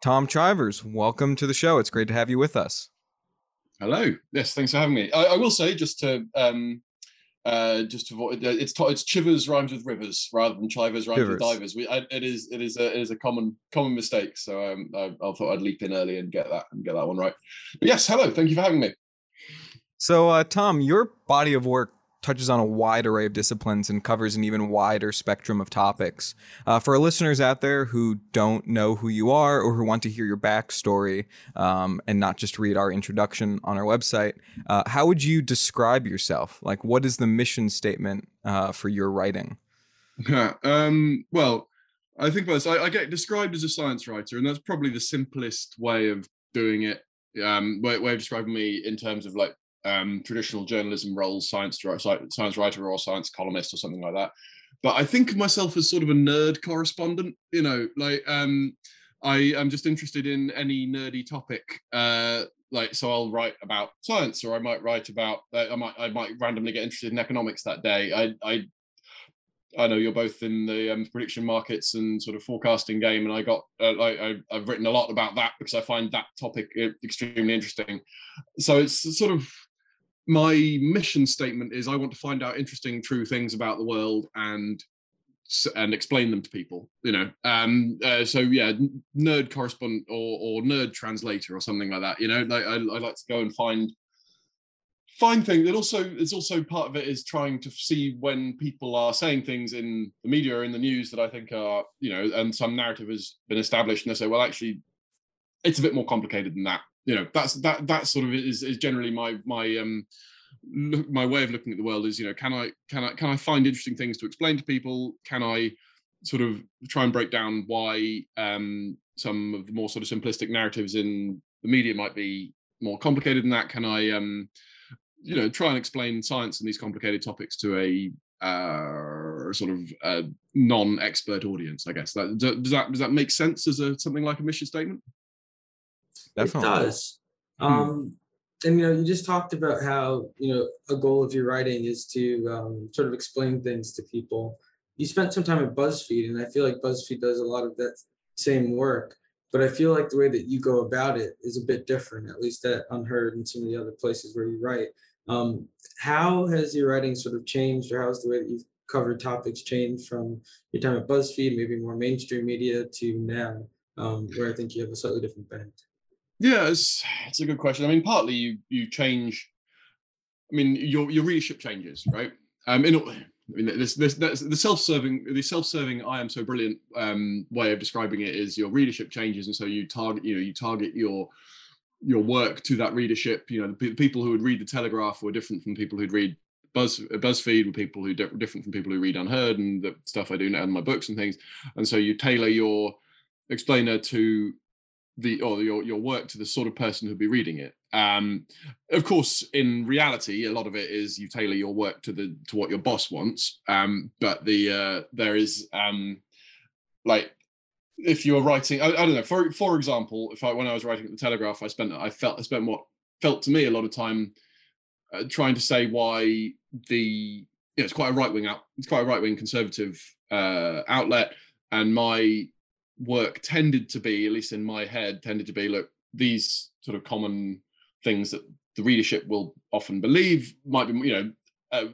Tom Chivers, welcome to the show. It's great to have you with us. Hello. Yes, thanks for having me. I, I will say just to um, uh, just to avoid uh, it's it's Chivers rhymes with rivers rather than Chivers rhymes Chivers. with divers. We, I, it is it is a it is a common common mistake. So um, I, I, thought I'd leap in early and get that and get that one right. But yes, hello. Thank you for having me. So uh, Tom, your body of work touches on a wide array of disciplines and covers an even wider spectrum of topics. Uh, for our listeners out there who don't know who you are or who want to hear your backstory um, and not just read our introduction on our website, uh, how would you describe yourself? Like, what is the mission statement uh, for your writing? um, well, I think this. I, I, get described as a science writer, and that's probably the simplest way of doing it. Um, way, way of describing me in terms of like um, traditional journalism roles, science science writer or science columnist or something like that. But I think of myself as sort of a nerd correspondent. You know, like um, I am just interested in any nerdy topic. Uh, like so, I'll write about science, or I might write about. Uh, I might I might randomly get interested in economics that day. I I I know you're both in the um, prediction markets and sort of forecasting game, and I got uh, I, have written a lot about that because I find that topic uh, extremely interesting. So it's sort of my mission statement is I want to find out interesting, true things about the world and and explain them to people. You know, um, uh, so yeah, nerd correspondent or or nerd translator or something like that. You know, like I, I like to go and find find things. And also, it's also part of it is trying to see when people are saying things in the media or in the news that I think are you know, and some narrative has been established, and they say, well, actually, it's a bit more complicated than that you know that's that that sort of is, is generally my my um look, my way of looking at the world is you know can i can i can i find interesting things to explain to people? Can i sort of try and break down why um some of the more sort of simplistic narratives in the media might be more complicated than that? Can i um you know try and explain science and these complicated topics to a uh, sort of a non-expert audience i guess. That does that does that make sense as a something like a mission statement Definitely. It does. Hmm. Um, and you know, you just talked about how you know a goal of your writing is to um, sort of explain things to people. You spent some time at BuzzFeed, and I feel like BuzzFeed does a lot of that same work. But I feel like the way that you go about it is a bit different, at least at UnHerd and some of the other places where you write. Um, how has your writing sort of changed, or how's the way that you've covered topics changed from your time at BuzzFeed, maybe more mainstream media, to now, um, where I think you have a slightly different bent? Yeah, it's it's a good question. I mean, partly you you change. I mean, your your readership changes, right? Um, in I mean, this, this, this, the self-serving, the self-serving, I am so brilliant um, way of describing it is your readership changes, and so you target, you know, you target your your work to that readership. You know, the people who would read the Telegraph were different from people who'd read Buzz BuzzFeed, were people who are different from people who read UnHerd and the stuff I do now in my books and things. And so you tailor your explainer to the or your your work to the sort of person who'd be reading it. Um, of course, in reality, a lot of it is you tailor your work to the to what your boss wants. Um, but the uh, there is um, like if you're writing, I, I, don't know. For for example, if I when I was writing at the Telegraph, I spent I felt I spent what felt to me a lot of time uh, trying to say why the you know, it's quite a right wing out it's quite a right wing conservative uh, outlet, and my work tended to be, at least in my head, tended to be look, these sort of common things that the readership will often believe might be, you know, uh,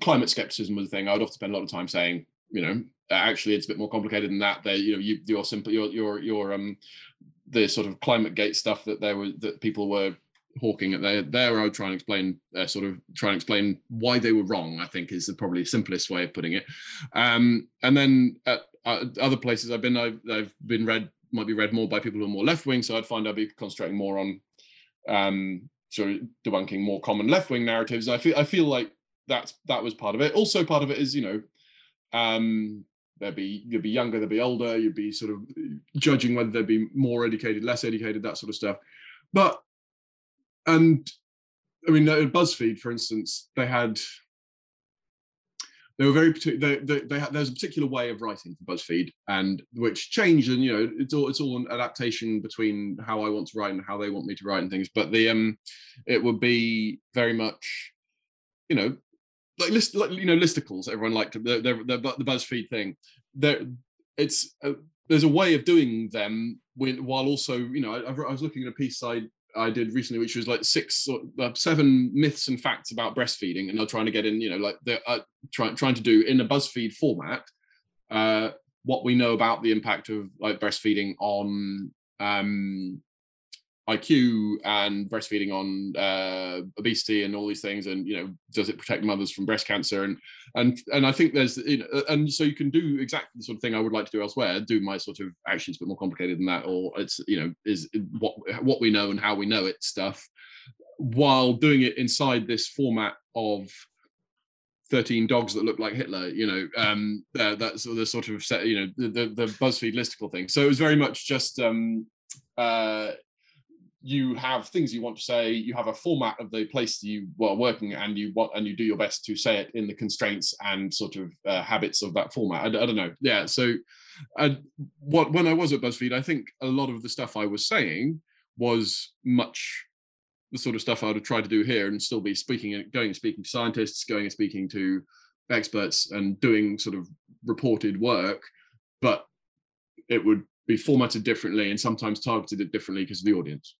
climate skepticism was a thing. I would often spend a lot of time saying, you know, actually it's a bit more complicated than that. They, you know, you, you're simple, your, your, your, um, the sort of climate gate stuff that there were that people were hawking at there. There, I would try and explain, uh, sort of try and explain why they were wrong. I think is the probably simplest way of putting it. Um, and then at uh, other places I've been, I've, I've, been read, might be read more by people who are more left wing. So I'd find I'd be concentrating more on um, sort of debunking more common left wing narratives. I feel I feel like that's that was part of it. Also, part of it is you know. Um, there'd be you'd be younger, they'd be older, you'd be sort of judging whether they'd be more educated, less educated, that sort of stuff. But and I mean, BuzzFeed, for instance, they had they were very particular. They, they, they had, there's a particular way of writing for BuzzFeed, and which changed, and you know, it's all it's all an adaptation between how I want to write and how they want me to write and things. But the um, it would be very much, you know, like list, like, you know, listicles. Everyone liked the the, the, BuzzFeed thing. There, it's uh, there's a way of doing them when, while also you know I, I was looking at a piece I I did recently, which was like six or uh, seven myths and facts about breastfeeding, and they're trying to get in, you know, like they're uh, trying trying to do in a BuzzFeed format uh, what we know about the impact of like breastfeeding on um, IQ and breastfeeding on uh, obesity and all these things, and you know, does it protect mothers from breast cancer? And and and I think there's you know, and so you can do exactly the sort of thing I would like to do elsewhere. Do my sort of actions a bit more complicated than that, or it's you know, is what what we know and how we know it stuff, while doing it inside this format of 13 dogs that look like Hitler, you know, um, uh, that's the sort of set, you know, the, the, the BuzzFeed listicle thing. So it was very much just um, uh, you have things you want to say you have a format of the place you are working and you want and you do your best to say it in the constraints and sort of uh, habits of that format. I, I, don't know. Yeah so uh, what when i was at buzzfeed i think a lot of the stuff i was saying was much the sort of stuff i would try to do here and still be speaking and going and speaking to scientists going and speaking to experts and doing sort of reported work but it would be formatted differently and sometimes targeted it differently because of the audience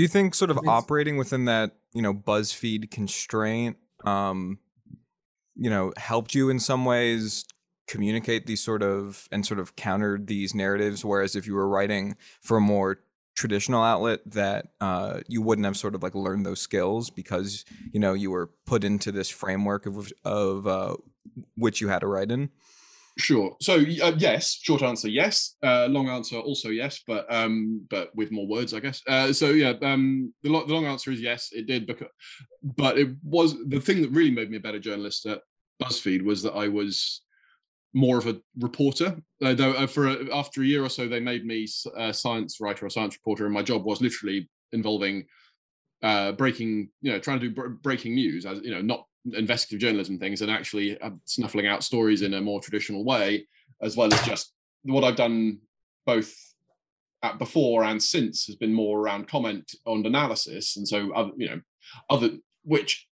do you think sort of operating within that, you know, BuzzFeed constraint, um, you know, helped you in some ways communicate these sort of and sort of countered these narratives? Whereas if you were writing for a more traditional outlet that uh, you wouldn't have sort of like learned those skills because you know you were put into this framework of of uh, which you had to write in. Sure. So uh, yes, short answer yes. Uh, long answer also yes, but um, but with more words, I guess. Uh, so yeah, um, the, lo- the long answer is yes, it did. Because, but it was the thing that really made me a better journalist at BuzzFeed was that I was more of a reporter. Uh, though for a, after a year or so, they made me a science writer or science reporter, and my job was literally involving uh, breaking, you know, trying to do br- breaking news, as you know, not investigative journalism things and actually uh, snuffling out stories in a more traditional way, as well as just what I've done both before and since has been more around comment on analysis. And so, other, you know, other which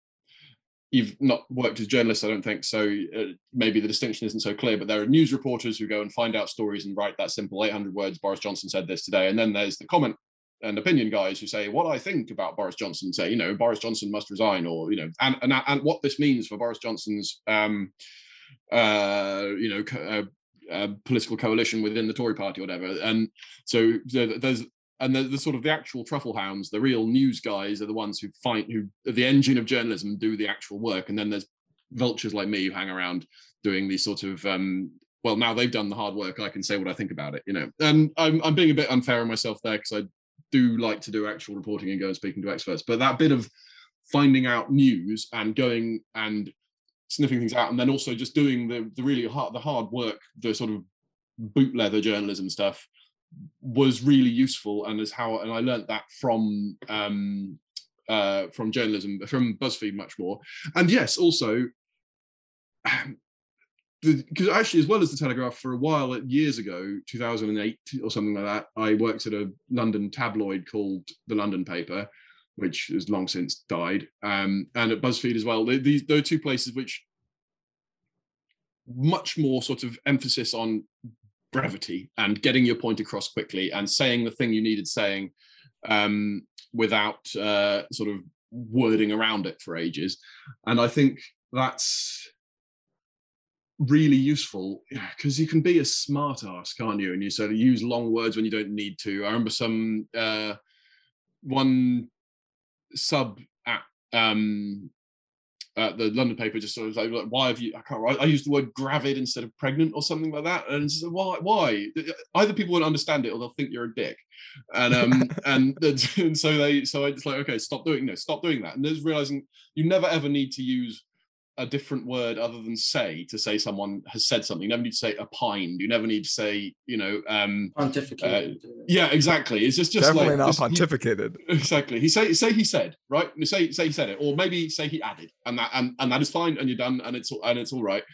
you've not worked as journalists, I don't think. So uh, maybe the distinction isn't so clear, but there are news reporters who go and find out stories and write that simple 800 words. Boris Johnson said this today. And then there's the comment and opinion guys who say what I think about Boris Johnson. Say, you know, Boris Johnson must resign, or you know, and and, and what this means for Boris Johnson's, um, uh, you know, co- uh, uh, political coalition within the Tory party or whatever. And so there's and the, the, sort of the actual truffle hounds, the real news guys, are the ones who fight, who the engine of journalism do the actual work. And then there's vultures like me who hang around doing these sort of um, well, now they've done the hard work. I can say what I think about it, you know. And I'm I'm being a bit unfair on myself there because I do like to do actual reporting and go and speaking to experts. But that bit of finding out news and going and sniffing things out, and then also just doing the the really hard the hard work, the sort of boot leather journalism stuff was really useful and as how and I learned that from um uh from journalism from BuzzFeed much more and yes also because actually, as well as the Telegraph, for a while, years ago, 2008 or something like that, I worked at a London tabloid called the London Paper, which has long since died, um, and at BuzzFeed as well. These there are two places which much more sort of emphasis on brevity and getting your point across quickly and saying the thing you needed saying um, without uh, sort of wording around it for ages. And I think that's really useful because you can be a smart ass, can't you? And you sort of use long words when you don't need to. I remember some uh, one sub at um, uh, the London paper just sort of like, why have you? I can't. Write, I used the word gravid instead of pregnant or something like that. And so why? Why? Either people won't understand it or they'll think you're a dick. And um and, and so they so I just like okay, stop doing no, stop doing that. And there's realizing you never ever need to use a different word other than say to say someone has said something. You never need to say opined. You never need to say, you know, um pontificated. Uh, yeah, exactly. It's just just definitely like, not just, pontificated. He, exactly. He say say he said right. Say say he said it, or maybe say he added, and that and, and that is fine, and you're done, and it's and it's all right.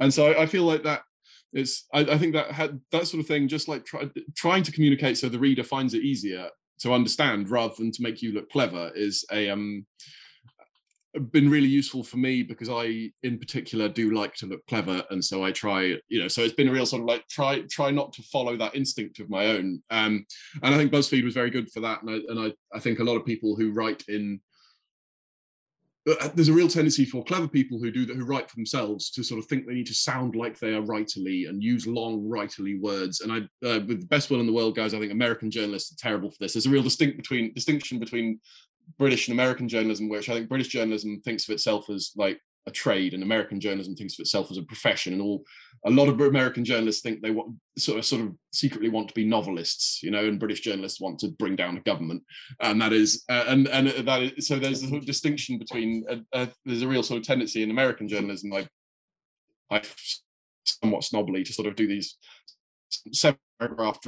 And so I, I feel like that it's I, I, think that had that sort of thing, just like try, trying to communicate so the reader finds it easier to understand rather than to make you look clever, is a um been really useful for me because I, in particular, do like to look clever, and so I try, you know, so it's been a real sort of like try try not to follow that instinct of my own. Um, and I think BuzzFeed was very good for that, and I and I, I think a lot of people who write in uh, there's a real tendency for clever people who do that who write for themselves to sort of think they need to sound like they are writerly and use long writerly words. And i uh, with the best will in the world guys i think american journalists are terrible for this. There's a real distinct between distinction between British and American journalism, which I think British journalism thinks of itself as like a trade, and American journalism thinks of itself as a profession. And all a lot of American journalists think they want sort of sort of secretly want to be novelists, you know, and British journalists want to bring down a government, and that is uh, and and that is so there's a sort of distinction between uh, uh, there's a real sort of tendency in American journalism, like I somewhat snobbily to sort of do these seven paragraph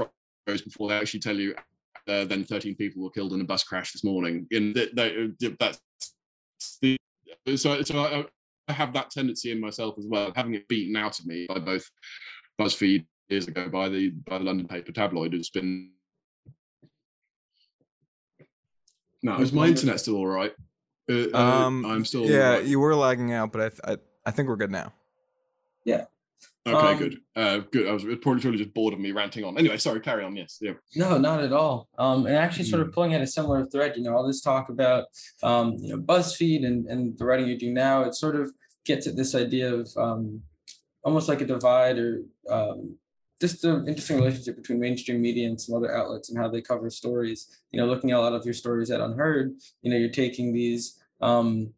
before they actually tell you uh, then 13 people were killed in a bus crash this morning. In that, that's the, so, so I, I, have that tendency in myself as well, having it beaten out of me by both BuzzFeed years ago by the by the London paper tabloid. It's been no, is my internet still all right? Uh, uh um, I'm still yeah. Right. You were lagging out, but I, th- I I think we're good now. Yeah, Okay, um, good. Uh, good. I was probably, probably just bored of me ranting on. Anyway, sorry. Carry on. Yes. Yeah. No, not at all. Um, and actually, sort of hmm. pulling at a similar thread. You know, all this talk about, um, you know, BuzzFeed and and the writing you do now. It sort of gets at this idea of um, almost like a divide or um, just the interesting relationship between mainstream media and some other outlets and how they cover stories. You know, looking at a lot of your stories at UnHerd. you know, you're taking these um,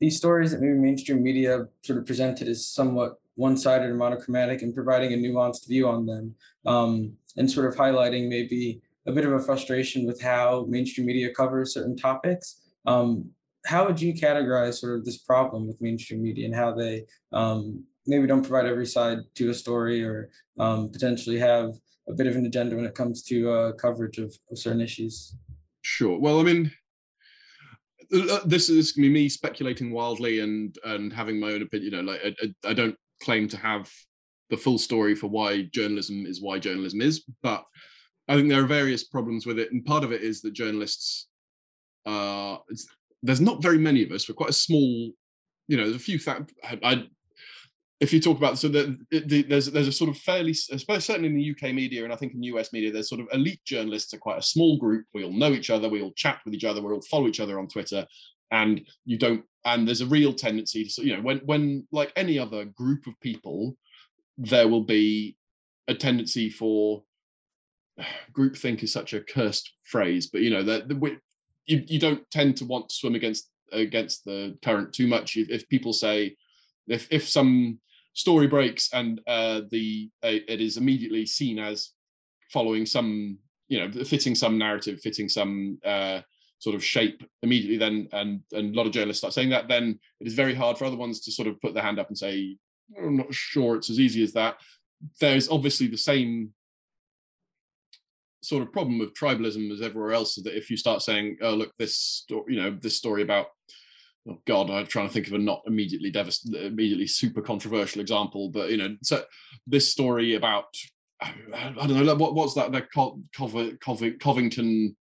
these stories that maybe mainstream media sort of presented as somewhat one-sided or monochromatic and providing a nuanced view on them um, and sort of highlighting maybe a bit of a frustration with how mainstream media covers certain topics. Um, how would you categorize sort of this problem with mainstream media and how they um, maybe don't provide every side to a story or um, potentially have a bit of an agenda when it comes to uh, coverage of, of certain issues? Sure. Well, I mean, uh, this is me speculating wildly and and having my own opinion. You know, like I, I, don't claim to have the full story for why journalism is why journalism is, but I think there are various problems with it, and part of it is that journalists uh, there's not very many of us. We're quite a small, you know. There's a few. Th- I, if you talk about so the, the, there's there's a sort of fairly, I certainly in the UK media and I think in US media, there's sort of elite journalists are quite a small group. We all know each other. We all chat with each other. We all follow each other on Twitter, and you don't and there's a real tendency to you know when when like any other group of people there will be a tendency for groupthink is such a cursed phrase but you know that you, you don't tend to want to swim against against the current too much. If, if people say if if some story breaks and uh, the uh, it is immediately seen as following some you know fitting some narrative fitting some uh, sort of shape immediately then and and a lot of journalists start saying that then it is very hard for other ones to sort of put their hand up and say oh, i'm not sure it's as easy as that. There's obviously the same sort of problem of tribalism as everywhere else that if you start saying oh look this story you know this story about oh god i'm trying to think of a not immediately devast- immediately super controversial example but you know so this story about i don't know what what's that the covington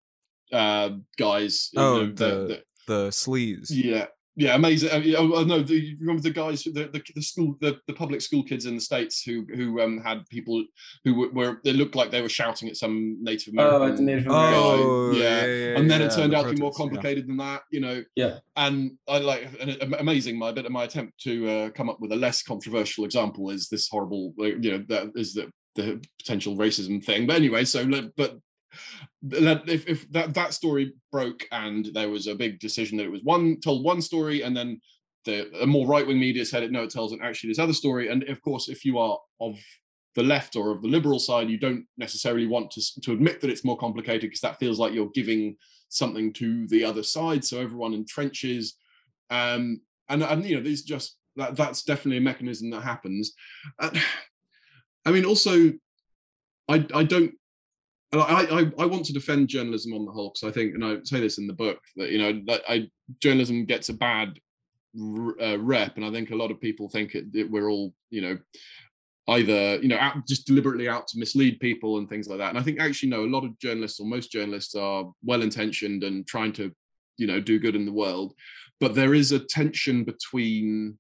uh, guys. Oh, the, the, the sleaze. Yeah, yeah, amazing. Oh, oh, no, the, remember the guys, the, the, the school, the, the public school kids in the states who who um had people who were, were they looked like they were shouting at some Native American. Oh, at Native American. Oh, yeah. yeah, yeah and then yeah, it turned out to be more complicated than that, you know. Yeah. And I like and amazing. My bit of my attempt to uh, come up with a less controversial example is this horrible, you know, that is the the potential racism thing. But anyway, so but if, if that that story broke and there was a big decision that it was one told one story and then the more right wing media said it no it tells it actually this other story. And of course if you are of the left or of the liberal side you don't necessarily want to to admit that it's more complicated because that feels like you're giving something to the other side. So everyone entrenches. Um and and you know these just that that's definitely a mechanism that happens. Uh, i mean also i i don't I, I, I want to defend journalism on the whole because I think, and I say this in the book that you know that I journalism gets a bad uh, rep, and I think a lot of people think it, it, we're all you know either you know out, just deliberately out to mislead people and things like that. And I think actually no, a lot of journalists or most journalists are well intentioned and trying to you know do good in the world but there is a tension between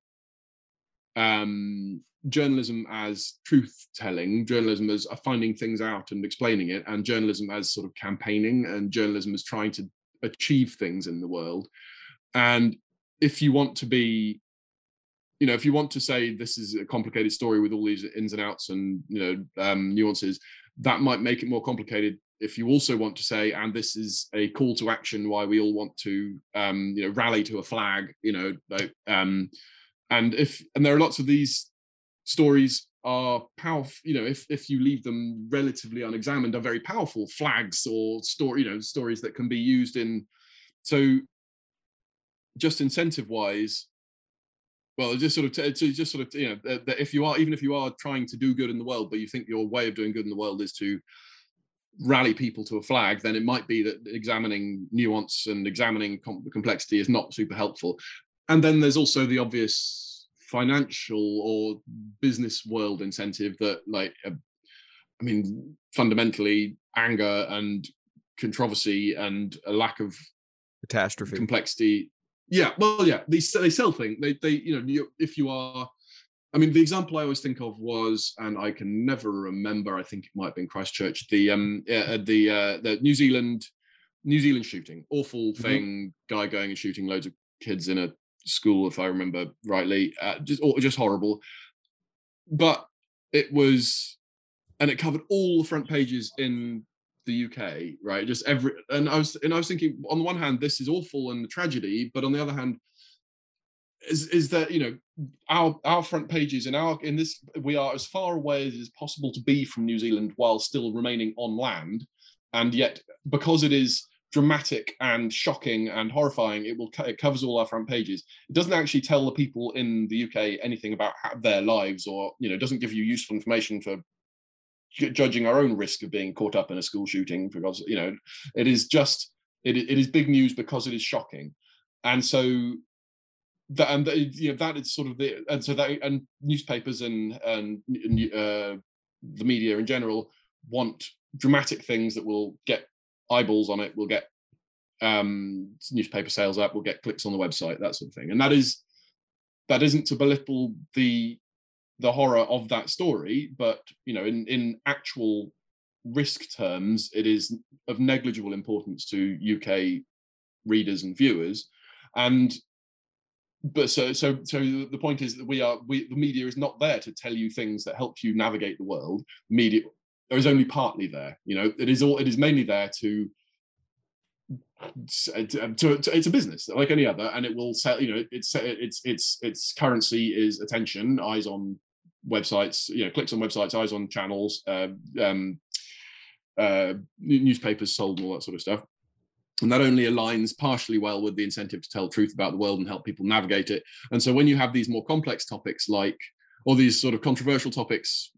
um journalism as truth telling, journalism as finding things out and explaining it, and journalism as sort of campaigning, and journalism as trying to achieve things in the world. And if you want to be, you know, if you want to say this is a complicated story with all these ins and outs and you know um, nuances, that might make it more complicated. If you also want to say, and this is a call to action, why we all want to, um, you know, rally to a flag, you know, like, um, and if and there are lots of these stories are powerful you know if if you leave them relatively unexamined are very powerful. Flags or story you know stories that can be used in so just incentive wise well just sort of to, just sort of you know that, that if you are even if you are trying to do good in the world but you think your way of doing good in the world is to rally people to a flag then it might be that examining nuance and examining com- complexity is not super helpful and then there's also the obvious financial or business world incentive that like uh, i mean fundamentally anger and controversy and a lack of catastrophe complexity yeah well yeah they, they sell things they they you know you, if you are i mean the example i always think of was and i can never remember i think it might have been christchurch the um uh, the uh the new zealand new zealand shooting awful mm-hmm. thing mm-hmm. guy going and shooting loads of kids in a school, if I remember rightly. Uh, just just horrible. But it was, and it covered all the front pages in the UK, right? Just every, and I was, and I was thinking, on the one hand, this is awful and a tragedy, but on the other hand, is is that you know our our front pages in our in this we are as far away as is possible to be from New Zealand while still remaining on land, and yet because it is dramatic and shocking and horrifying. It will it covers all our front pages. It doesn't actually tell the people in the UK anything about their lives, or you know, doesn't give you useful information for judging our own risk of being caught up in a school shooting because you know it is just it, it is big news because it is shocking and so that and you know that is sort of the and so that and newspapers and and uh, the media in general want dramatic things that will get eyeballs on it, we'll get um, newspaper sales up, we'll get clicks on the website, that sort of thing. And that is that isn't to belittle the the horror of that story, but you know, in in actual risk terms, it is of negligible importance to UK readers and viewers. And but so so so the point is that we are we the media is not there to tell you things that help you navigate the world. Media there is only partly there. You know, it is all it is mainly there to to, to, it's a business like any other and it will sell you know it's it's it's its currency is attention eyes on websites you know clicks on websites eyes on channels uh, um, uh, newspapers sold and all that sort of stuff and that only aligns partially well with the incentive to tell truth about the world and help people navigate it and so when you have these more complex topics like or these sort of controversial topics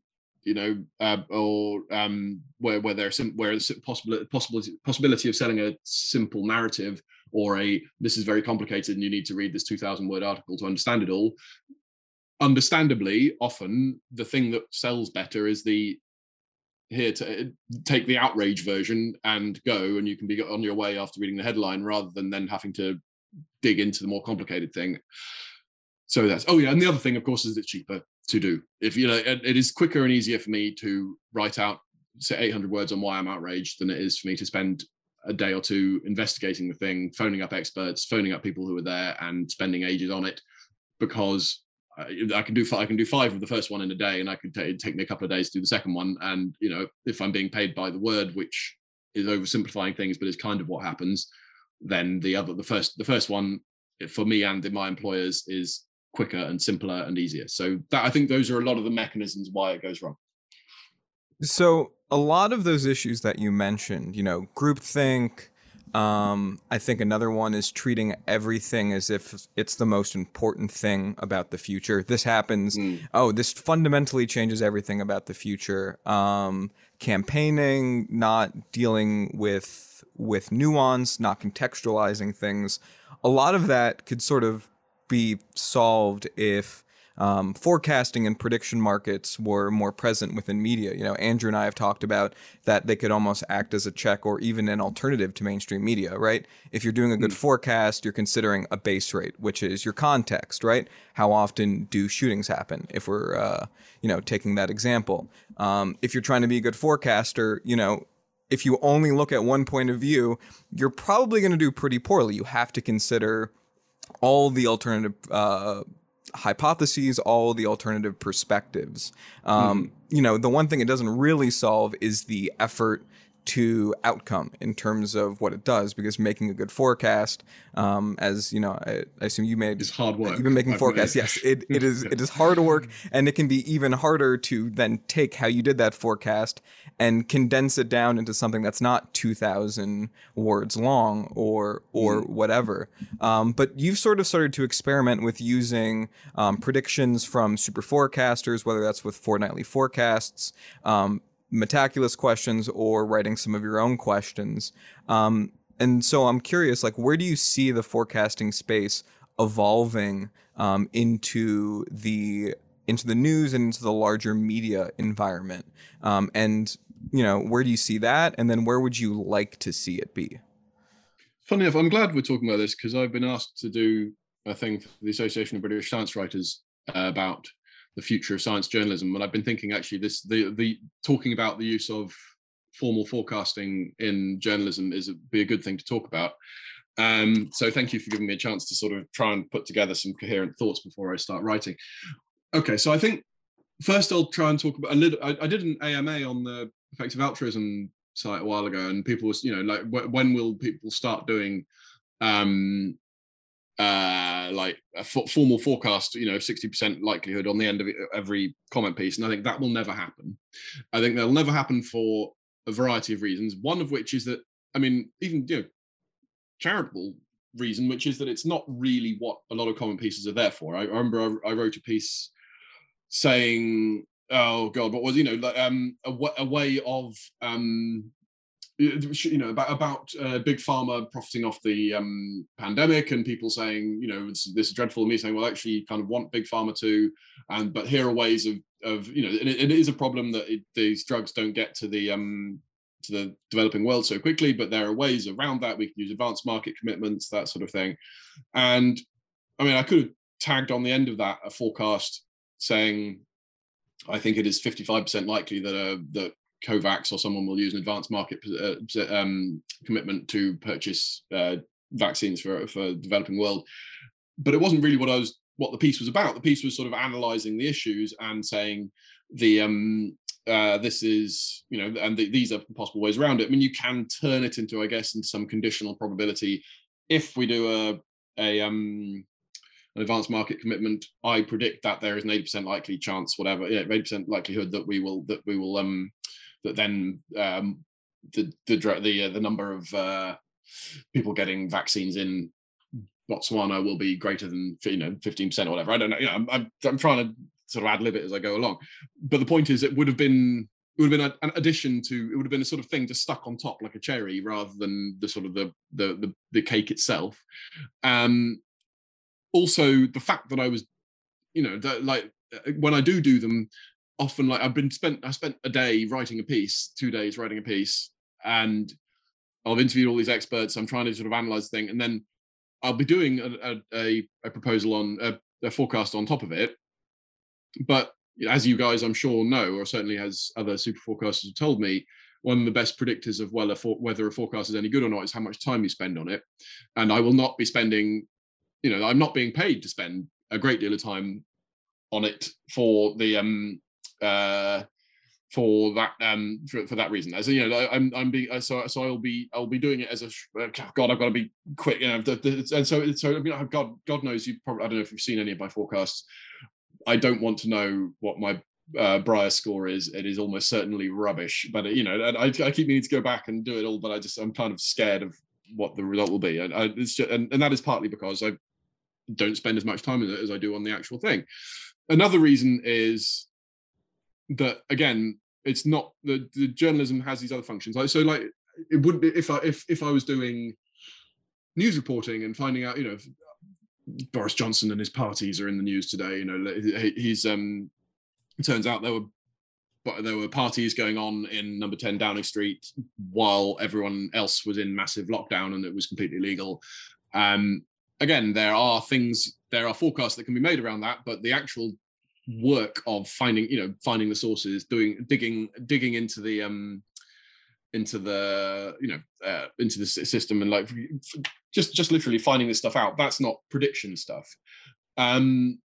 you know, uh, or um, where where there's where there's possibility possibility possibility of selling a simple narrative or a this is very complicated and you need to read this 2000 word article to understand it all. Understandably often the thing that sells better is the here to take the outrage version and go and you can be on your way after reading the headline rather than then having to dig into the more complicated thing. So that's oh yeah and the other thing of course is it's cheaper to do if you know it, it is quicker and easier for me to write out say 800 words on why i'm outraged than it is for me to spend a day or two investigating the thing phoning up experts phoning up people who are there and spending ages on it because I, I can do I can do five of the first one in a day, and I could t- take me a couple of days to do the second one. And you know, if I'm being paid by the word, which is oversimplifying things, but is kind of what happens, then the other, the first, the first one eh, for me and in my employers is quicker and simpler and easier. So that I think those are a lot of the mechanisms why it goes wrong. So a lot of those issues that you mentioned, you know, groupthink. Um, I think another one is treating everything as if it's the most important thing about the future. This happens. Mm. Oh, this fundamentally changes everything about the future. Um, campaigning, not dealing with with nuance, not contextualizing things. A lot of that could sort of be solved if um, forecasting and prediction markets were more present within media. You know, Andrew and I have talked about that they could almost act as a check or even an alternative to mainstream media, right? If you're doing a good mm. forecast, you're considering a base rate, which is your context, right? How often do shootings happen? If we're, uh, you know, taking that example. Um, if you're trying to be a good forecaster, you know, if you only look at one point of view, you're probably going to do pretty poorly. You have to consider all the alternative uh, hypotheses, all the alternative perspectives. Um, mm-hmm. You know, the one thing it doesn't really solve is the effort to outcome in terms of what it does because making a good forecast um, as you know I, I, assume you made it's hard work you've been making I've forecasts yes it, it is it is hard work and it can be even harder to then take how you did that forecast and condense it down into something that's not 2000 words long or or mm. whatever um, but you've sort of started to experiment with using um, predictions from super forecasters whether that's with fortnightly forecasts um, Metaculus questions or writing some of your own questions. Um, and so I'm curious, like, where do you see the forecasting space evolving um, into the into the news and into the larger media environment? Um, and you know, where do you see that? And then where would you like to see it be? Funny enough, I'm glad we're talking about this because I've been asked to do a thing for the Association of British Science Writers uh, about the future of science journalism. And I've been thinking actually this the the talking about the use of formal forecasting in journalism is a, be a good thing to talk about. Um, so thank you for giving me a chance to sort of try and put together some coherent thoughts before I start writing. Okay, so I think first I'll try and talk about a little. I, I did an AMA on the effective altruism site a while ago, and people was, you know, like when will people start doing um, uh, like a f- formal forecast, you know, 60% likelihood on the end of every comment piece. And I think that will never happen. I think that'll never happen for a variety of reasons. One of which is that, I mean, even, you know, charitable reason, which is that it's not really what a lot of comment pieces are there for. I, I remember I, I, wrote a piece saying, oh God, what was, you know, like um, a, a way of um, you know about about uh, big pharma profiting off the um, pandemic and people saying you know this, this is dreadful and me saying well actually you kind of want big pharma to and but here are ways of of you know it, it is a problem that it, these drugs don't get to the um to the developing world so quickly but there are ways around that. We can use advanced market commitments that sort of thing. And i mean i could have tagged on the end of that a forecast saying I think it is 55% likely that uh, that COVAX or someone will use an advanced market uh, um, commitment to purchase uh, vaccines for for developing world. But it wasn't really what I was what the piece was about. The piece was sort of analyzing the issues and saying the um, uh, this is you know and the, these are possible ways around it. I mean, you can turn it into I guess into some conditional probability if we do a a um an advanced market commitment, I predict that there is an 80% likely chance, whatever, yeah, 80% likelihood that we will that we will um that then um, the the the uh, the number of uh, people getting vaccines in Botswana will be greater than you know 15% or whatever. I don't know. You know, I'm, I'm, I'm trying to sort of ad lib it as I go along. But the point is, it would have been it would have been an addition to it would have been a sort of thing just stuck on top like a cherry rather than the sort of the the the, the cake itself. Um, also, the fact that I was, you know, that like uh, when I do do them, often like I've been spent I spent a day writing a piece, two days writing a piece, and I've interviewed all these experts. I'm trying to sort of analyze the thing, and then I'll be doing a, a, a proposal on a, a, forecast on top of it. But as you guys, I'm sure know, or certainly as other super forecasters have told me, one of the best predictors of whether whether a forecast is any good or not is how much time you spend on it. And I will not be spending, you know, I'm not being paid to spend a great deal of time on it for the um uh, for that um for, for that reason. As you know i'm i'm being uh, so so i'll be i'll be doing it as a uh, god i've got to be quick you know and so so I mean, god god knows you probably i don't know if you've seen any of my forecasts. I don't want to know what my uh, Brier score is. It is almost certainly rubbish but you know I, I keep needing to go back and do it all but I just I'm kind of scared of what the result will be. And I, just, and, and that is partly because I don't spend as much time as I do on the actual thing. Another reason is that again, it's not the, the journalism has these other functions. Like, So like it would be if I if if I was doing news reporting and finding out, you know, Boris Johnson and his parties are in the news today. You know, he's um. It turns out there were but there were parties going on in number 10 Downing Street while everyone else was in massive lockdown and it was completely legal. Um, again, there are things, there are forecasts that can be made around that, but the actual work of finding, you know, finding the sources, doing, digging, digging into the, um, into the, you know, uh, into the system and like just, just literally finding this stuff out. That's not prediction stuff. Um,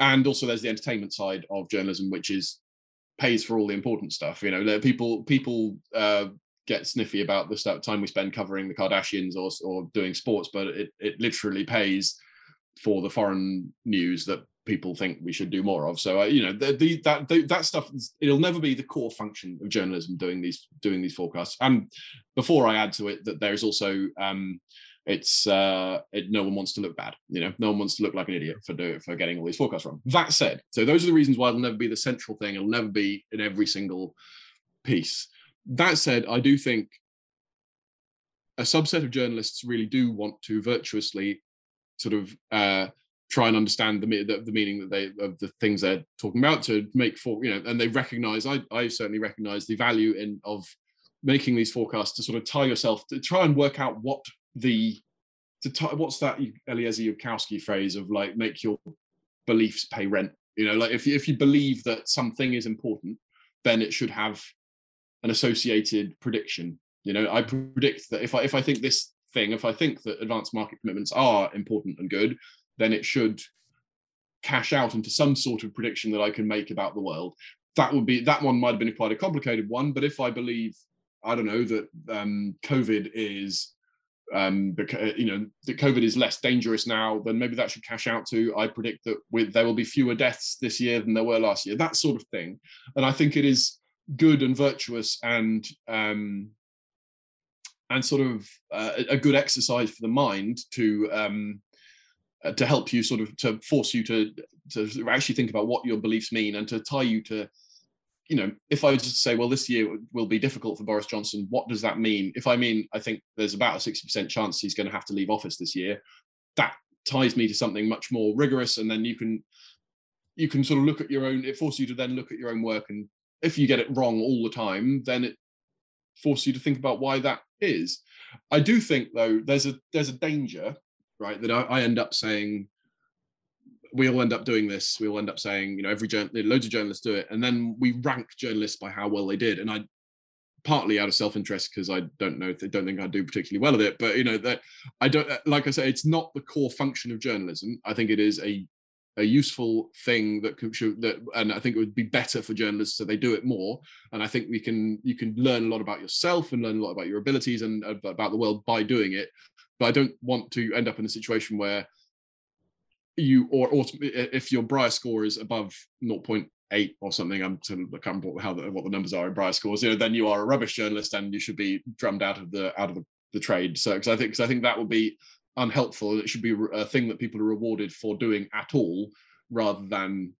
and also there's the entertainment side of journalism, which is pays for all the important stuff. You know, people people uh, get sniffy about the stuff, time we spend covering the Kardashians or or doing sports, but it it literally pays for the foreign news that people think we should do more of. So uh, you know, the, the, that the, that stuff it'll never be the core function of journalism doing these doing these forecasts. And before I add to it that there is also um, it's uh, it, no one wants to look bad. You know, no one wants to look like an idiot for do, for getting all these forecasts wrong. That said, so those are the reasons why it'll never be the central thing. It'll never be in every single piece. That said, I do think a subset of journalists really do want to virtuously sort of uh, try and understand the, the, the meaning that they of the things they're talking about to make for you know, and they recognize. I I certainly recognize the value in of making these forecasts to sort of tie yourself to try and work out what the to t- what's that Eliezer Yudkowsky phrase of like make your beliefs pay rent. You know, like if you, if you believe that something is important, then it should have an associated prediction. You know, I predict that if I if I think this thing, if I think that advanced market commitments are important and good, then it should cash out into some sort of prediction that I can make about the world. That would be that one might have been quite a complicated one, but if I believe, I don't know, that um, COVID is um, because you know the COVID is less dangerous now, then maybe that should cash out to. I predict that with there will be fewer deaths this year than there were last year. That sort of thing, and I think it is good and virtuous and um, and sort of uh, a good exercise for the mind to um, uh, to help you sort of to force you to to actually think about what your beliefs mean and to tie you to you know, if I just say, well, this year will be difficult for Boris Johnson, what does that mean? If I mean, I think there's about a 60% chance he's going to have to leave office this year, that ties me to something much more rigorous. And then you can, you can sort of look at your own, it forces you to then look at your own work. And if you get it wrong all the time, then it forces you to think about why that is. I do think though, there's a, there's a danger, right, that I, I end up saying, we all end up doing this. We all end up saying, you know, every journal, loads of journalists do it, and then we rank journalists by how well they did. And I, partly out of self-interest, because I don't know, I don't think I do particularly well at it. But you know that I don't, uh, like I say, it's not the core function of journalism. I think it is a a useful thing that could should, that and I think it would be better for journalists so they do it more. And I think we can you can learn a lot about yourself and learn a lot about your abilities and uh, about the world by doing it. But I don't want to end up in a situation where you or, if your Brier score is above 0.8 or something, I'm I can't remember how the, what the numbers are in Brier scores. You know, then you are a rubbish journalist and you should be drummed out of the out of the, the trade. So because I think because I think that would be unhelpful. It should be a thing that people are rewarded for doing at all, rather than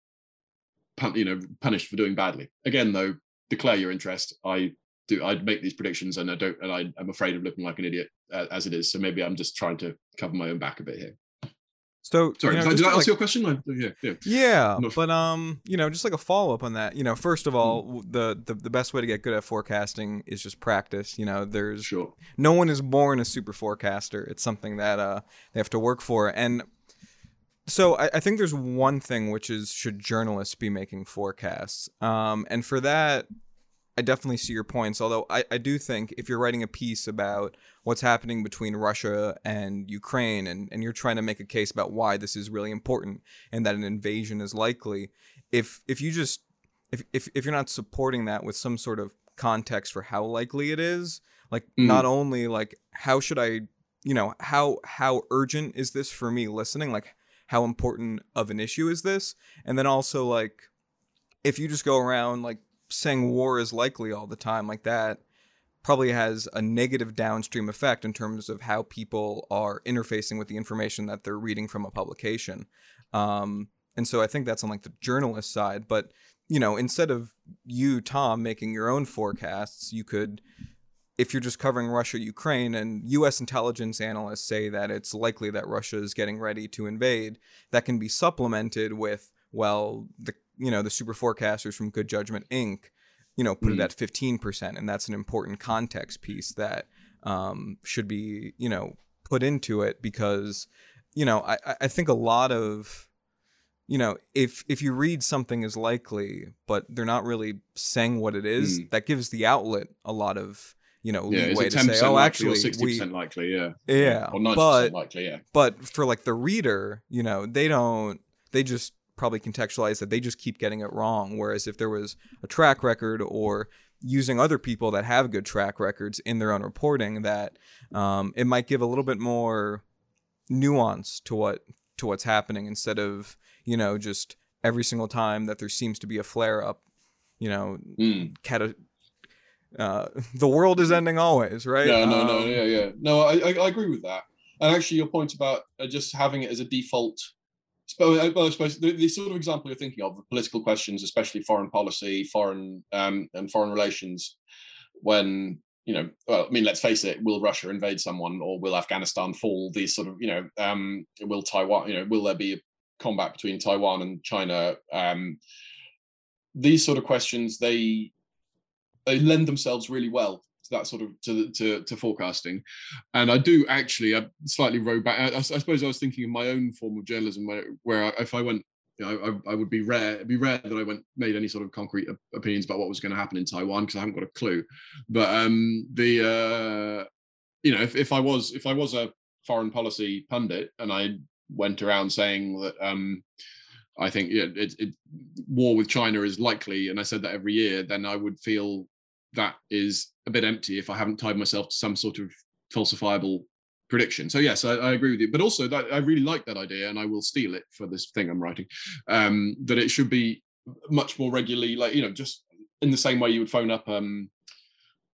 you know punished for doing badly. Again, though, declare your interest. I do. I make these predictions, and I don't. And I, am afraid of looking like an idiot uh, as it is. So maybe I'm just trying to cover my own back a bit here. So sorry, you know, did I answer like, your question? I, yeah, yeah. Yeah, but um, you know, just like a follow up on that. You know, first of hmm. all, mm. the, the the best way to get good at forecasting is just practice. You know, there's sure. no one is born a super forecaster. It's something that uh they have to work for. And so I, I think there's one thing which is should journalists be making forecasts? Um, and for that, I definitely see your points. Although I, I do think if you're writing a piece about what's happening between Russia and Ukraine and, and you're trying to make a case about why this is really important and that an invasion is likely, if if you just if if, if you're not supporting that with some sort of context for how likely it is, like mm. not only like how should I you know, how how urgent is this for me listening? Like how important of an issue is this? And then also like if you just go around like saying war is likely all the time like that probably has a negative downstream effect in terms of how people are interfacing with the information that they're reading from a publication. Um, and so I think that's on like the journalist side. But you know, instead of you, Tom, making your own forecasts, you could if you're just covering Russia, Ukraine, and US intelligence analysts say that it's likely that Russia is getting ready to invade, that can be supplemented with, well, the you know, the super forecasters from Good Judgment Inc., you know, put mm. it at 15%. And that's an important context piece that um, should be, you know, put into it because, you know, I, I think a lot of you know, if if you read something is likely, but they're not really saying what it is, mm. that gives the outlet a lot of you know yeah, leeway to say, oh, actually, sixty percent likely, yeah, yeah, or ninety percent likely, yeah. But for like the reader, you know, they don't, they just probably contextualize that they just keep getting it wrong. Whereas if there was a track record or using other people that have good track records in their own reporting, that um, it might give a little bit more nuance to what to what's happening instead of you know, just every single time that there seems to be a flare up, you know, mm. cata- uh, the world is ending always, right? Yeah, no, um, no, yeah, yeah. No, I, I, I, agree with that. And actually, your point about uh, just having it as a default. Well, I suppose the, the, sort of example you're thinking of, the political questions, especially foreign policy, foreign um, and foreign relations, when you know, well, I mean, let's face it, will Russia invade someone or will Afghanistan fall? These sort of, you know, um, will Taiwan, you know, will there be a combat between Taiwan and China, um, these sort of questions they they lend themselves really well that sort of to to, to forecasting. And I do actually, I slightly row back. I, I, suppose I was thinking of my own form of journalism, where, where if I went you know, I, I, would be rare. It'd be rare that I went made any sort of concrete opinions about what was going to happen in Taiwan because I haven't got a clue. But um, the uh, you know, if, if I was if I was a foreign policy pundit and I went around saying that um, I think yeah, it, it, war with China is likely, and I said that every year, then I would feel that is a bit empty if I haven't tied myself to some sort of falsifiable prediction. So yes, I, I agree with you, but also that I really like that idea, and I will steal it for this thing I'm writing. Um, that it should be much more regularly, like you know, just in the same way you would phone up um,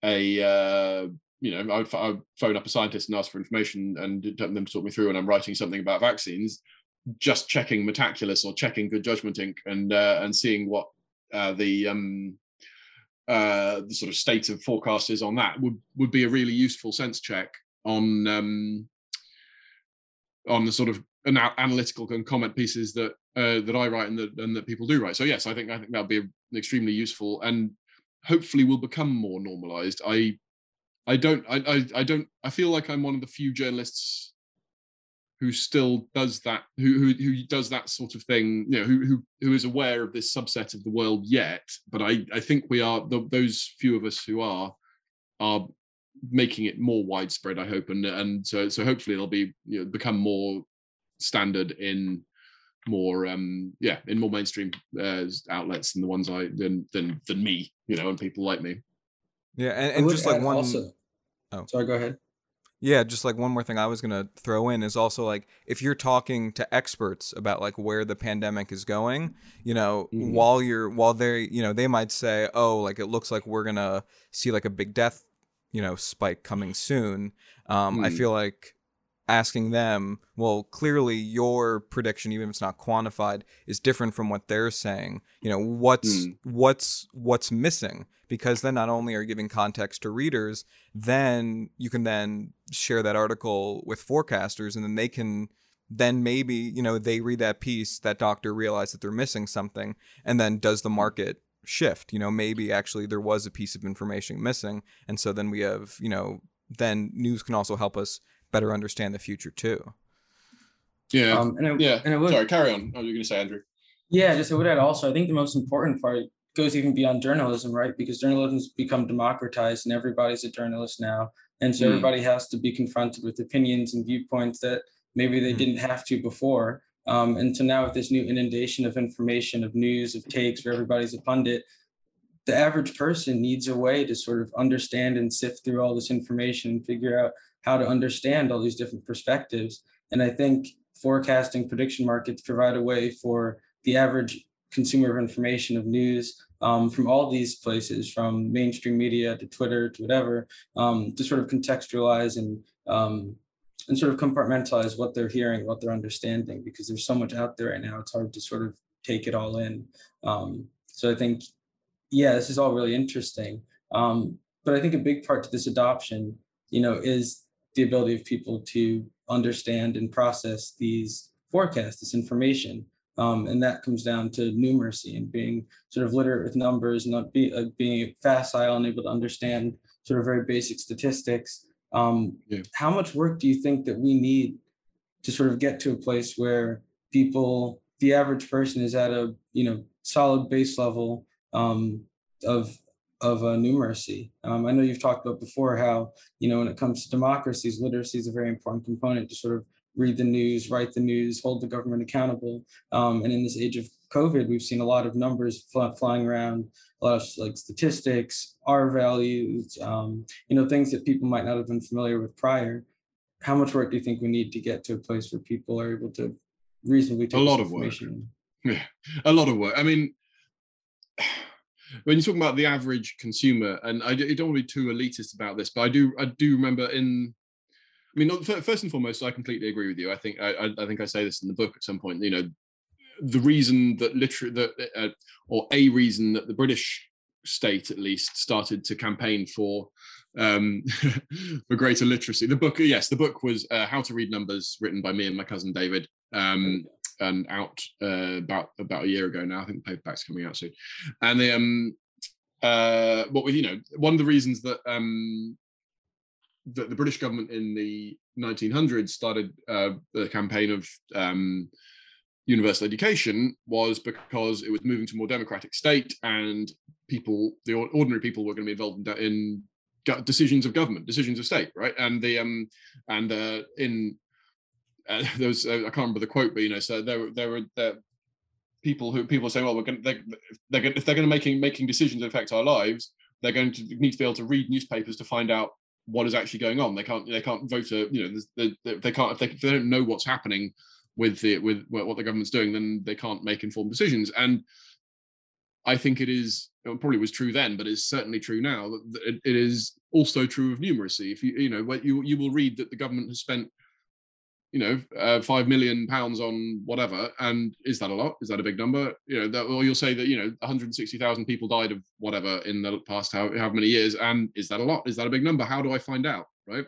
a uh, you know, I would, I would, phone up a scientist and ask for information and them to talk me through, when I'm writing something about vaccines. Just checking Metaculus or checking Good Judgment Inc. and uh, and seeing what uh, the um, uh, the sort of state of forecast is on that would would be a really useful sense check on um, on the sort of analytical and comment pieces that uh, that I write and that and that people do write. So yes, I think I think that'll be extremely useful and hopefully will become more normalized. I I don't I, I I don't I feel like I'm one of the few journalists who still does that who who who does that sort of thing you know who who who is aware of this subset of the world yet but I I think we are the, those few of us who are are making it more widespread I hope and and so so hopefully it'll be you know become more standard in more um yeah in more mainstream uh, outlets than the ones I than than than me you know and people like me yeah, and, and just like one. Also, oh, sorry. Go ahead. Yeah, just like one more thing I was gonna throw in is also like if you're talking to experts about like where the pandemic is going, you know, mm-hmm. while you're while they you know they might say, oh, like it looks like we're gonna see like a big death, you know, spike coming soon. Um, mm. I feel like asking them, well, clearly your prediction, even if it's not quantified, is different from what they're saying. You know, what's mm. what's what's missing? Because then not only are you giving context to readers, then you can then share that article with forecasters, and then they can then maybe you know they read that piece, that doctor realized that they're missing something, and then does the market shift? You know, maybe actually there was a piece of information missing, and so then we have you know then news can also help us better understand the future too. Yeah. Um, and it, yeah. And it would, Sorry, carry on. What were you going to say, Andrew? Yeah, just I would add also, I think the most important part goes even beyond journalism, right? Because journalism's become democratized and everybody's a journalist now. And so mm. everybody has to be confronted with opinions and viewpoints that maybe they mm. didn't have to before. Um, and so now with this new inundation of information, of news, of takes, where everybody's a pundit, the average person needs a way to sort of understand and sift through all this information and figure out how to understand all these different perspectives. And I think forecasting prediction markets provide a way for the average consumer of information of news um, from all these places, from mainstream media to Twitter to whatever, um, to sort of contextualize and um, and sort of compartmentalize what they're hearing, what they're understanding, because there's so much out there right now. It's hard to sort of take it all in. Um, so I think, yeah, this is all really interesting. Um, but I think a big part to this adoption, you know, is the ability of people to understand and process these forecasts, this information. Um, and that comes down to numeracy and being sort of literate with numbers, not be, uh, being facile and able to understand sort of very basic statistics. Um, yeah. How much work do you think that we need to sort of get to a place where people, the average person, is at a you know solid base level um, of of uh, numeracy. Um, I know you've talked about before how you know when it comes to democracies, literacy is a very important component to sort of read the news, write the news, hold the government accountable. Um, and in this age of COVID, we've seen a lot of numbers fly, flying around, a lot of like statistics, R values, um, you know, things that people might not have been familiar with prior. How much work do you think we need to get to a place where people are able to reasonably take a lot of work? Yeah, a lot of work. I mean, when you're talking about the average consumer, and I don't want to be too elitist about this, but I do, I do remember in I mean, first and foremost, I completely agree with you. I think I, I think I say this in the book at some point. You know, the reason that literally that uh, or a reason that the British state at least started to campaign for um for greater literacy the book yes the book was uh, how to read numbers written by me and my cousin david um and out uh, about about a year ago now i think the paperback's coming out soon and the um uh what was you know one of the reasons that um that the British government in the 1900s started uh, the campaign of um, universal education was because it was moving to a more democratic state and people, the ordinary people, were going to be involved in, in decisions of government, decisions of state, right? And the um and uh, in uh, there was uh, I can't remember the quote, but you know, so there there were there, people who people say, well, we're going they're, going if they're going to making making decisions that affect our lives, they're going to need to be able to read newspapers to find out what is actually going on. They can't they can't vote a you know they, they can't if they, if they don't know what's happening with the with what the government's doing, then they can't make informed decisions. And I think it is it probably was true then, but it's certainly true now. That it is also true of numeracy. If you you know you you will read that the government has spent you know, uh, five million pounds on whatever, and is that a lot? Is that a big number? You know, that, or you'll say that you know, 160,000 people died of whatever in the past how, how many years, and is that a lot? Is that a big number? How do I find out? Right?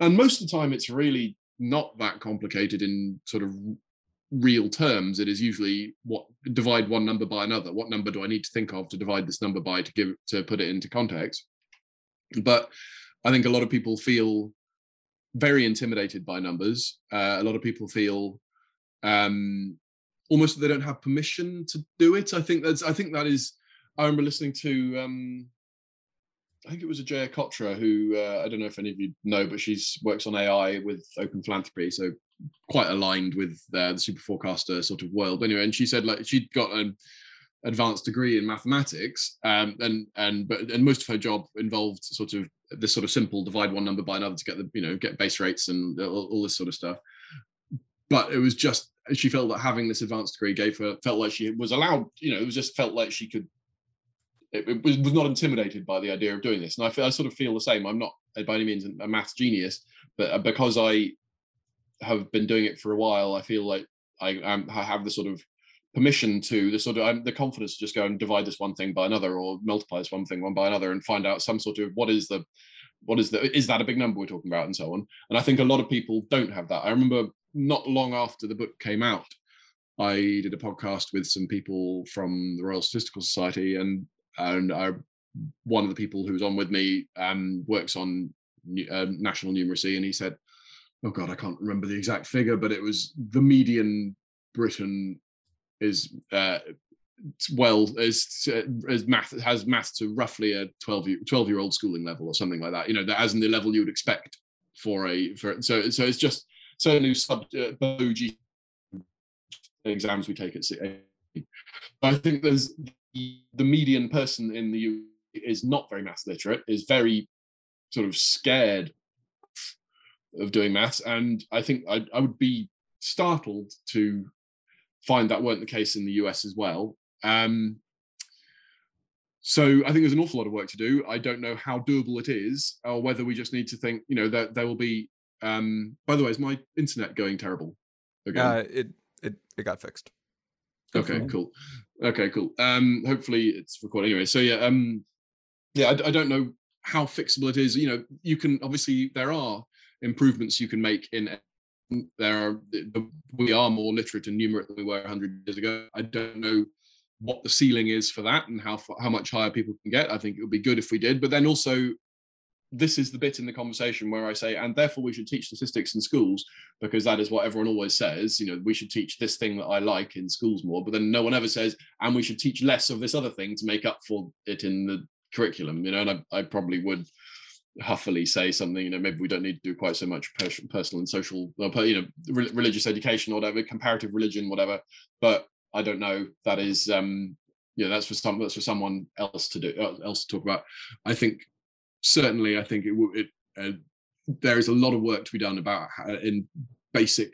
And most of the time, it's really not that complicated in sort of real terms. It is usually what divide one number by another. What number do I need to think of to divide this number by to give to put it into context? But I think a lot of people feel very intimidated by numbers. Uh, a lot of people feel um, almost they don't have permission to do it. I think that's I think that is. I remember listening to um, I think it was Ajeya Cotra who uh, I don't know if any of you know, but she's works on AI with Open Philanthropy, so quite aligned with uh, the super forecaster sort of world. Anyway, and she said like she'd got an advanced degree in mathematics, um, and and but and most of her job involved sort of this sort of simple divide one number by another to get the you know get base rates and all, all this sort of stuff. But it was just she felt that having this advanced degree gave her felt like she was allowed you know it was just felt like she could it, it was, was not intimidated by the idea of doing this. And I, feel, I sort of feel the same. I'm not by any means a math genius but uh, because i have been doing it for a while i feel like i, I have the sort of permission to the sort of um, the confidence to just go and divide this one thing by another or multiply this one thing one by another and find out some sort of what is the what is the is that a big number we're talking about and so on. And i think a lot of people don't have that. I remember not long after the book came out i did a podcast with some people from the royal statistical society and and I, one of the people who was on with me um, works on uh, national numeracy and he said oh god i can't remember the exact figure but it was the median briton is uh, well as as math has math to roughly a 12 year, 12 year old schooling level or something like that you know that as in the level you would expect for a for so so it's just certainly sub uh, exams we take at CA. I think there's the, the median person in the is not very math literate is very sort of scared of doing maths and I think I, I would be startled to find that weren't the case in the US as well. Um, so I think there's an awful lot of work to do. I don't know how doable it is, or whether we just need to think, you know, that there will be. Um, by the way, is my internet going terrible? Again? Uh, it it it got fixed. Okay, cool. Okay, cool. Um, hopefully it's recording anyway. So yeah, um, yeah, I, I don't know how fixable it is. You know, you can obviously there are improvements you can make in there are we are more literate and numerate than we were 100 years ago. I don't know what the ceiling is for that and how how much higher people can get. I think it would be good if we did but then also this is the bit in the conversation where i say and therefore we should teach statistics in schools because that is what everyone always says you know we should teach this thing that i like in schools more but then no one ever says and we should teach less of this other thing to make up for it in the curriculum you know and i, I probably would huffily say something you know maybe we don't need to do quite so much personal and social you know religious education or whatever comparative religion whatever but i don't know that is um yeah that's for some that's for someone else to do uh, else to talk about. I think certainly i think it would it uh, there is a lot of work to be done about in basic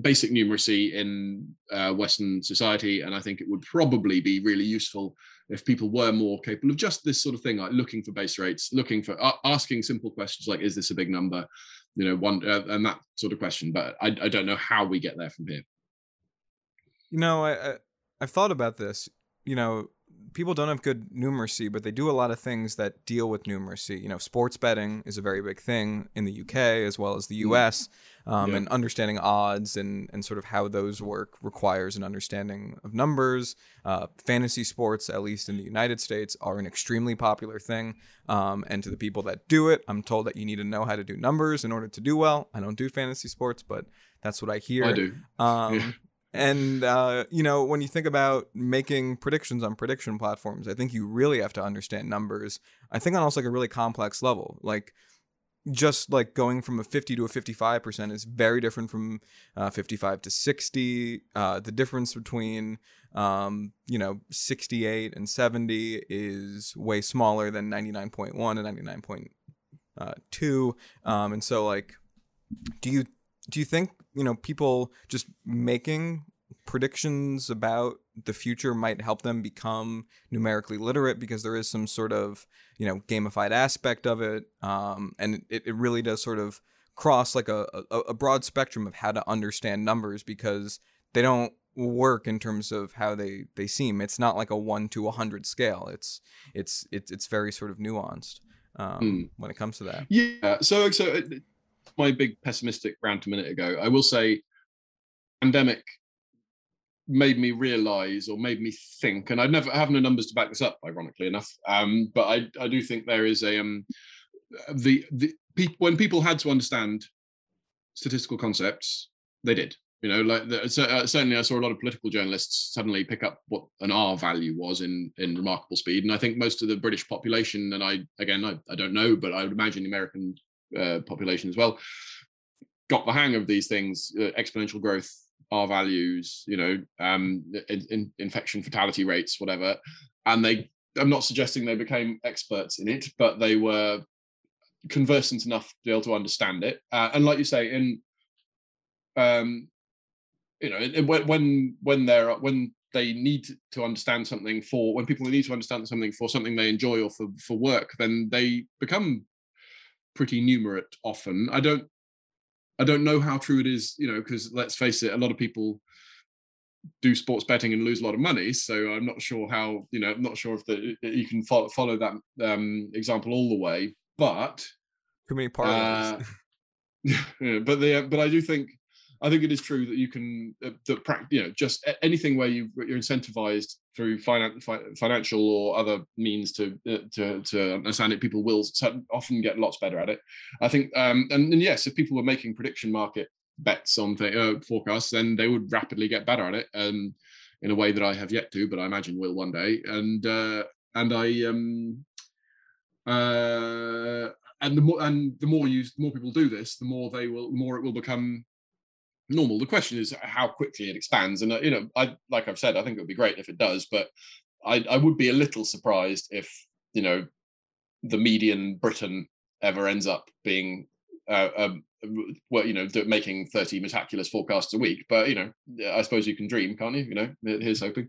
basic numeracy in uh, Western society, and I think it would probably be really useful if people were more capable of just this sort of thing, like looking for base rates, looking for uh, asking simple questions like, "Is this a big number?" You know, one uh, and that sort of question. But I, I don't know how we get there from here. You know, I, I I've thought about this. You know, people don't have good numeracy, but they do a lot of things that deal with numeracy. You know, sports betting is a very big thing in the UK as well as the US, mm. um, yeah. and understanding odds and and sort of how those work requires an understanding of numbers. Uh, fantasy sports, at least in the United States, are an extremely popular thing. Um, and to the people that do it, I'm told that you need to know how to do numbers in order to do well. I don't do fantasy sports, but that's what I hear. I do. Um, yeah and uh, you know when you think about making predictions on prediction platforms i think you really have to understand numbers i think on also like a really complex level. Like just like going from a 50 to a 55% is very different from uh, 55 to 60 uh, the difference between um, you know 68 and 70 is way smaller than 99.1 and 99.2 um, and so like do you do you think you know people just making predictions about the future might help them become numerically literate because there is some sort of you know gamified aspect of it? Um, and it, it really does sort of cross like a, a, a broad spectrum of how to understand numbers because they don't work in terms of how they they seem. It's not like a 1 to a 100 scale. It's it's it's it's very sort of nuanced um, mm. when it comes to that. Yeah. So so uh, my big pessimistic rant a minute ago. I will say, pandemic made me realize or made me think, and I never I have no numbers to back this up, ironically enough. Um, but I I do think there is a um the the people when people had to understand statistical concepts, they did. You know, like the, uh, certainly, I saw a lot of political journalists suddenly pick up what an R value was in in remarkable speed, and I think most of the British population, and I again, I, I don't know, but I would imagine the American uh, population as well got the hang of these things uh, exponential growth r values you know um in, in infection fatality rates whatever. And they i'm not suggesting they became experts in it but they were conversant enough to be able to understand it. Uh, and like you say in um you know when when when they're when they need to understand something for when people need to understand something for something they enjoy or for for work then they become pretty numerate often. I don't I don't know how true it is, you know, because let's face it, a lot of people do sports betting and lose a lot of money. So I'm not sure how, you know, I'm not sure if the, you can follow, follow that um, example all the way. But too many parlays. Uh, yeah, but the but I do think I think it is true that you can uh, that you know just anything where you you're incentivized through finan- fi- financial or other means to uh, to to understand it. People will often get lots better at it. I think, um, and, and yes, if people were making prediction market bets on uh, forecasts, then they would rapidly get better at it. Um, in a way that I have yet to, but I imagine will one day. And uh, and I um, uh, and the more and the more you the more people do this, the more they will, the more it will become normal. The question is how quickly it expands. And uh, you know, I like I've said, I think it would be great if it does, but I, I would be a little surprised if you know the median Briton ever ends up being uh, um, well, you know, making 30 Metaculus forecasts a week. But, you know, I suppose you can dream, can't you? You know, here's hoping.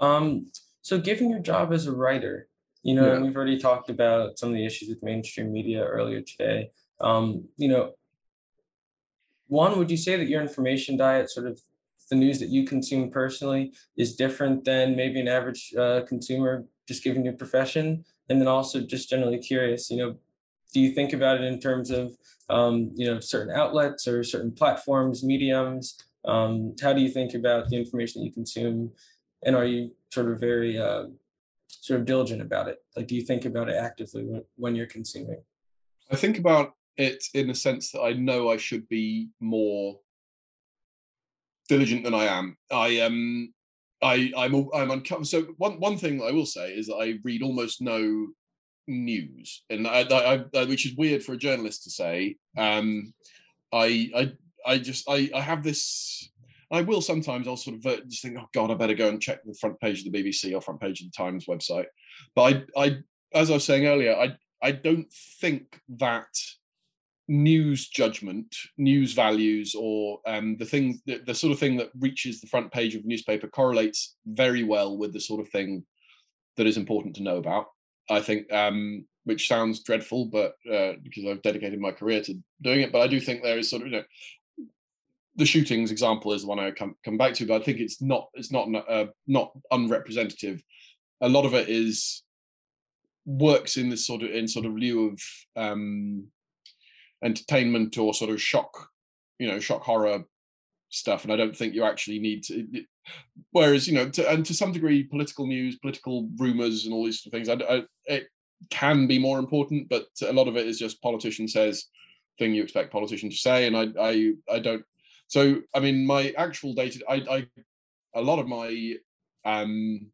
Um, so given your job as a writer, you know, yeah. we've already talked about some of the issues with mainstream media earlier today. Um, you know, one, would you say that your information diet sort of the news that you consume personally is different than maybe an average uh, consumer just given your profession? And then also just generally curious, you know, do you think about it in terms of um, you know certain outlets or certain platforms, mediums? Um, how do you think about the information that you consume, and are you sort of very uh, sort of diligent about it? Like, do you think about it actively when, when you're consuming? I think about it in the sense that I know I should be more diligent than I am. I um I I'm I'm uncovered. So one one thing I will say is that I read almost no news, and I, I, I, which is weird for a journalist to say. Um, I I I just I I have this. I will sometimes I'll sort of uh, just think, oh God, I better go and check the front page of the BBC or front page of the Times website. But I I as I was saying earlier, I I don't think that news judgment, news values, or um, the thing, the, the, sort of thing that reaches the front page of a newspaper correlates very well with the sort of thing that is important to know about. I think, um, which sounds dreadful, but uh, because I've dedicated my career to doing it, but I do think there is sort of, you know, the shootings example is the one I come come back to, but I think it's not it's not uh, not unrepresentative. A lot of it is works in this sort of in sort of lieu of um, entertainment or sort of shock, you know, shock horror stuff. And I don't think you actually need to. Whereas, you know, to, and to some degree, political news, political rumors, and all these sort of things, I, I, it can be more important. But a lot of it is just politician says thing you expect politician to say, and I, I, I don't. So, I mean, my actual data, I, I, a lot of my um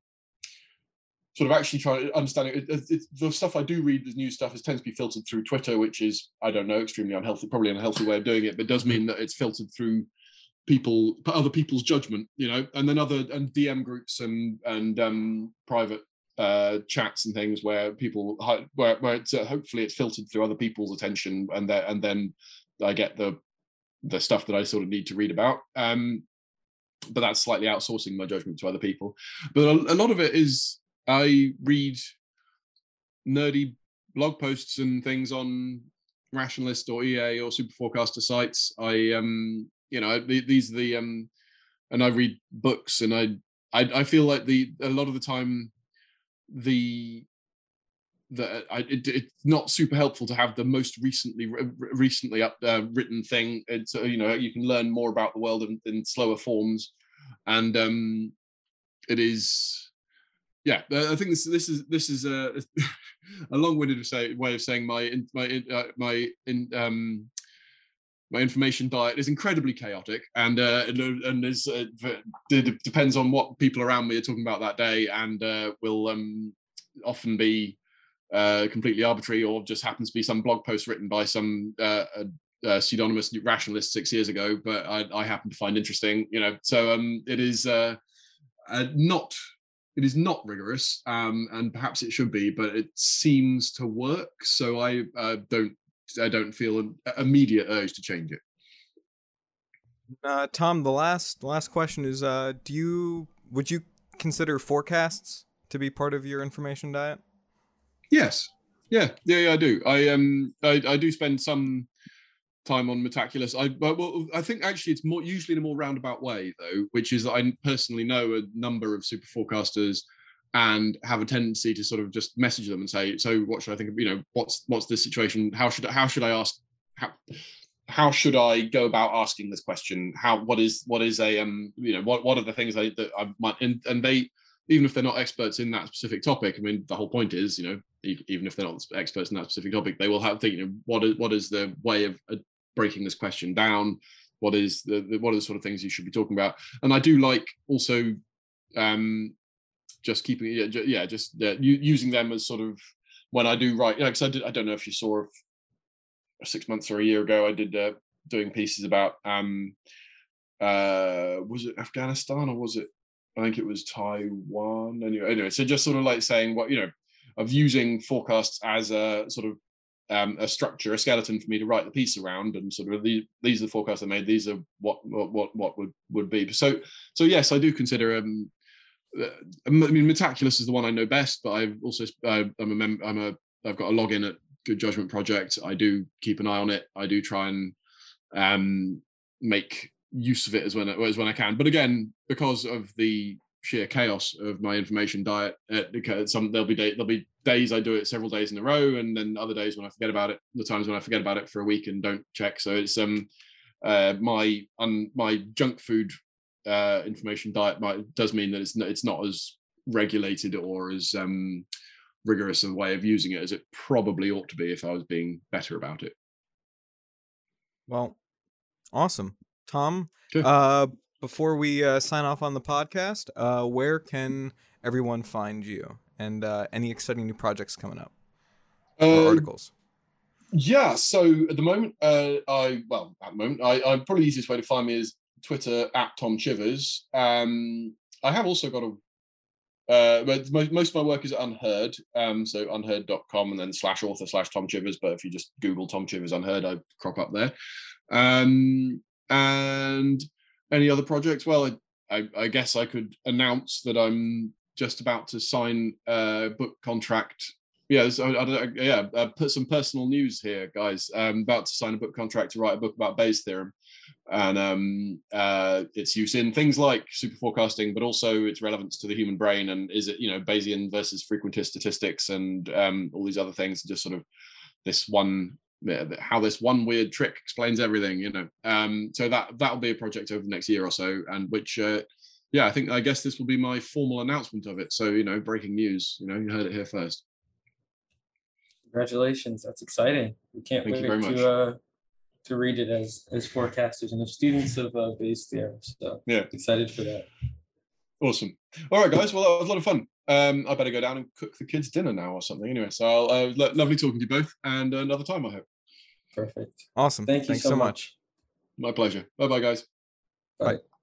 sort of actually trying to understand it, it, it, the stuff I do read, the news stuff, is tends to be filtered through Twitter, which is I don't know, extremely unhealthy, probably unhealthy way of doing it, but does mean that it's filtered through people, other people's judgment, you know, and then other and DM groups and and um, private uh, chats and things where people where where it's uh, hopefully it's filtered through other people's attention, and then and then I get the the stuff that I sort of need to read about. Um, but that's slightly outsourcing my judgment to other people. But a, a lot of it is I read nerdy blog posts and things on Rationalist or EA or Super Forecaster sites. I um you know these are the um and I read books and I I, I feel like the a lot of the time the that it, it's not super helpful to have the most recently recently up uh, written thing. It's uh, you know you can learn more about the world in, in slower forms, and um, it is yeah, I think this this is this is a a long-winded way of saying my my uh, my in, um, my information diet is incredibly chaotic and uh, and, uh, is uh, depends on what people around me are talking about that day and uh, will um, often be uh, completely arbitrary or just happens to be some blog post written by some uh, pseudonymous rationalist six years ago, but I, I, happen to find interesting. You know, so um, it is not it is not rigorous, um, and perhaps it should be, but it seems to work. So I uh, don't I don't feel an immediate urge to change it. Uh, Tom, the last last question is: uh, Do you would you consider forecasts to be part of your information diet? Yes. Yeah. Yeah. Yeah. I do. I um. I, I do spend some time on Metaculus. I well, I think actually it's more usually in a more roundabout way though, which is that I personally know a number of super forecasters and have a tendency to sort of just message them and say, so what should I think of, you know, what's what's this situation? How should how should I ask how how should I go about asking this question? How what is what is a um you know what what are the things I, that I might and, and they even if they're not experts in that specific topic, I mean the whole point is you know even if they're not experts in that specific topic, they will have think you know what is what is the way of uh, breaking this question down. What is the, the, what are the sort of things you should be talking about? And i do like also um just keeping yeah, yeah just uh, using them as sort of when i do write because i did i don't know if you saw six months or a year ago i did uh, doing pieces about um uh was it afghanistan or was it i think it was taiwan? Anyway anyway so just sort of like saying what you know of using forecasts as a sort of um, a structure, a skeleton for me to write the piece around, and sort of the, these are the forecasts I made. These are what what what, what would would be. So so yes, I do consider. Um, uh, I mean, Metaculus is the one I know best, but I've also uh, I'm a member. I'm a I've got a login at Good Judgment Project. I do keep an eye on it. I do try and um, make use of it as when as when I can. But again, because of the sheer chaos of my information diet, it, some there'll be day, there'll be days I do it several days in a row, and then other days when I forget about it. The times when I forget about it for a week and don't check. So it's um uh, my um, my junk food uh, information diet might does mean that it's not, it's not as regulated or as um, rigorous a way of using it as it probably ought to be if I was being better about it. Well, awesome, Tom. Uh, before we uh, sign off on the podcast, uh, where can everyone find you and uh, any exciting new projects coming up or Um, articles? Yeah, so at the moment, uh, I well, at the moment, I, I probably the easiest way to find me is Twitter at Tom Chivers. Um, I have also got a, uh, but most, most of my work is UnHerd, um, so unherd.com and then slash author slash Tom Chivers. But if you just Google Tom Chivers UnHerd, I crop up there. Um, and any other projects? Well, I, I, I guess I could announce that I'm just about to sign a book contract yeah, so I, I, yeah, uh, put some personal news here, guys. I'm about to sign a book contract to write a book about Bayes' theorem and um, uh, its use in things like super forecasting, but also its relevance to the human brain and is it you know Bayesian versus frequentist statistics and um, all these other things. Just sort of this one how this one weird trick explains everything, you know. Um, so that that'll be a project over the next year or so, and which. Uh, yeah, I think I guess this will be my formal announcement of it. So you know, breaking news. You know, you heard it here first. Congratulations, that's exciting. We can't Thank wait to uh, to read it as as forecasters and as students of uh, Bayes' theorem. So Yeah. excited for that. Awesome. All right, guys. Well, that was a lot of fun. Um, I better go down and cook the kids dinner now or something. Anyway, so I'll, uh, lo- lovely talking to you both, and another time I hope. Perfect. Awesome. Thank you Thanks so so much. much. My pleasure. Bye, bye, guys. Bye. Bye.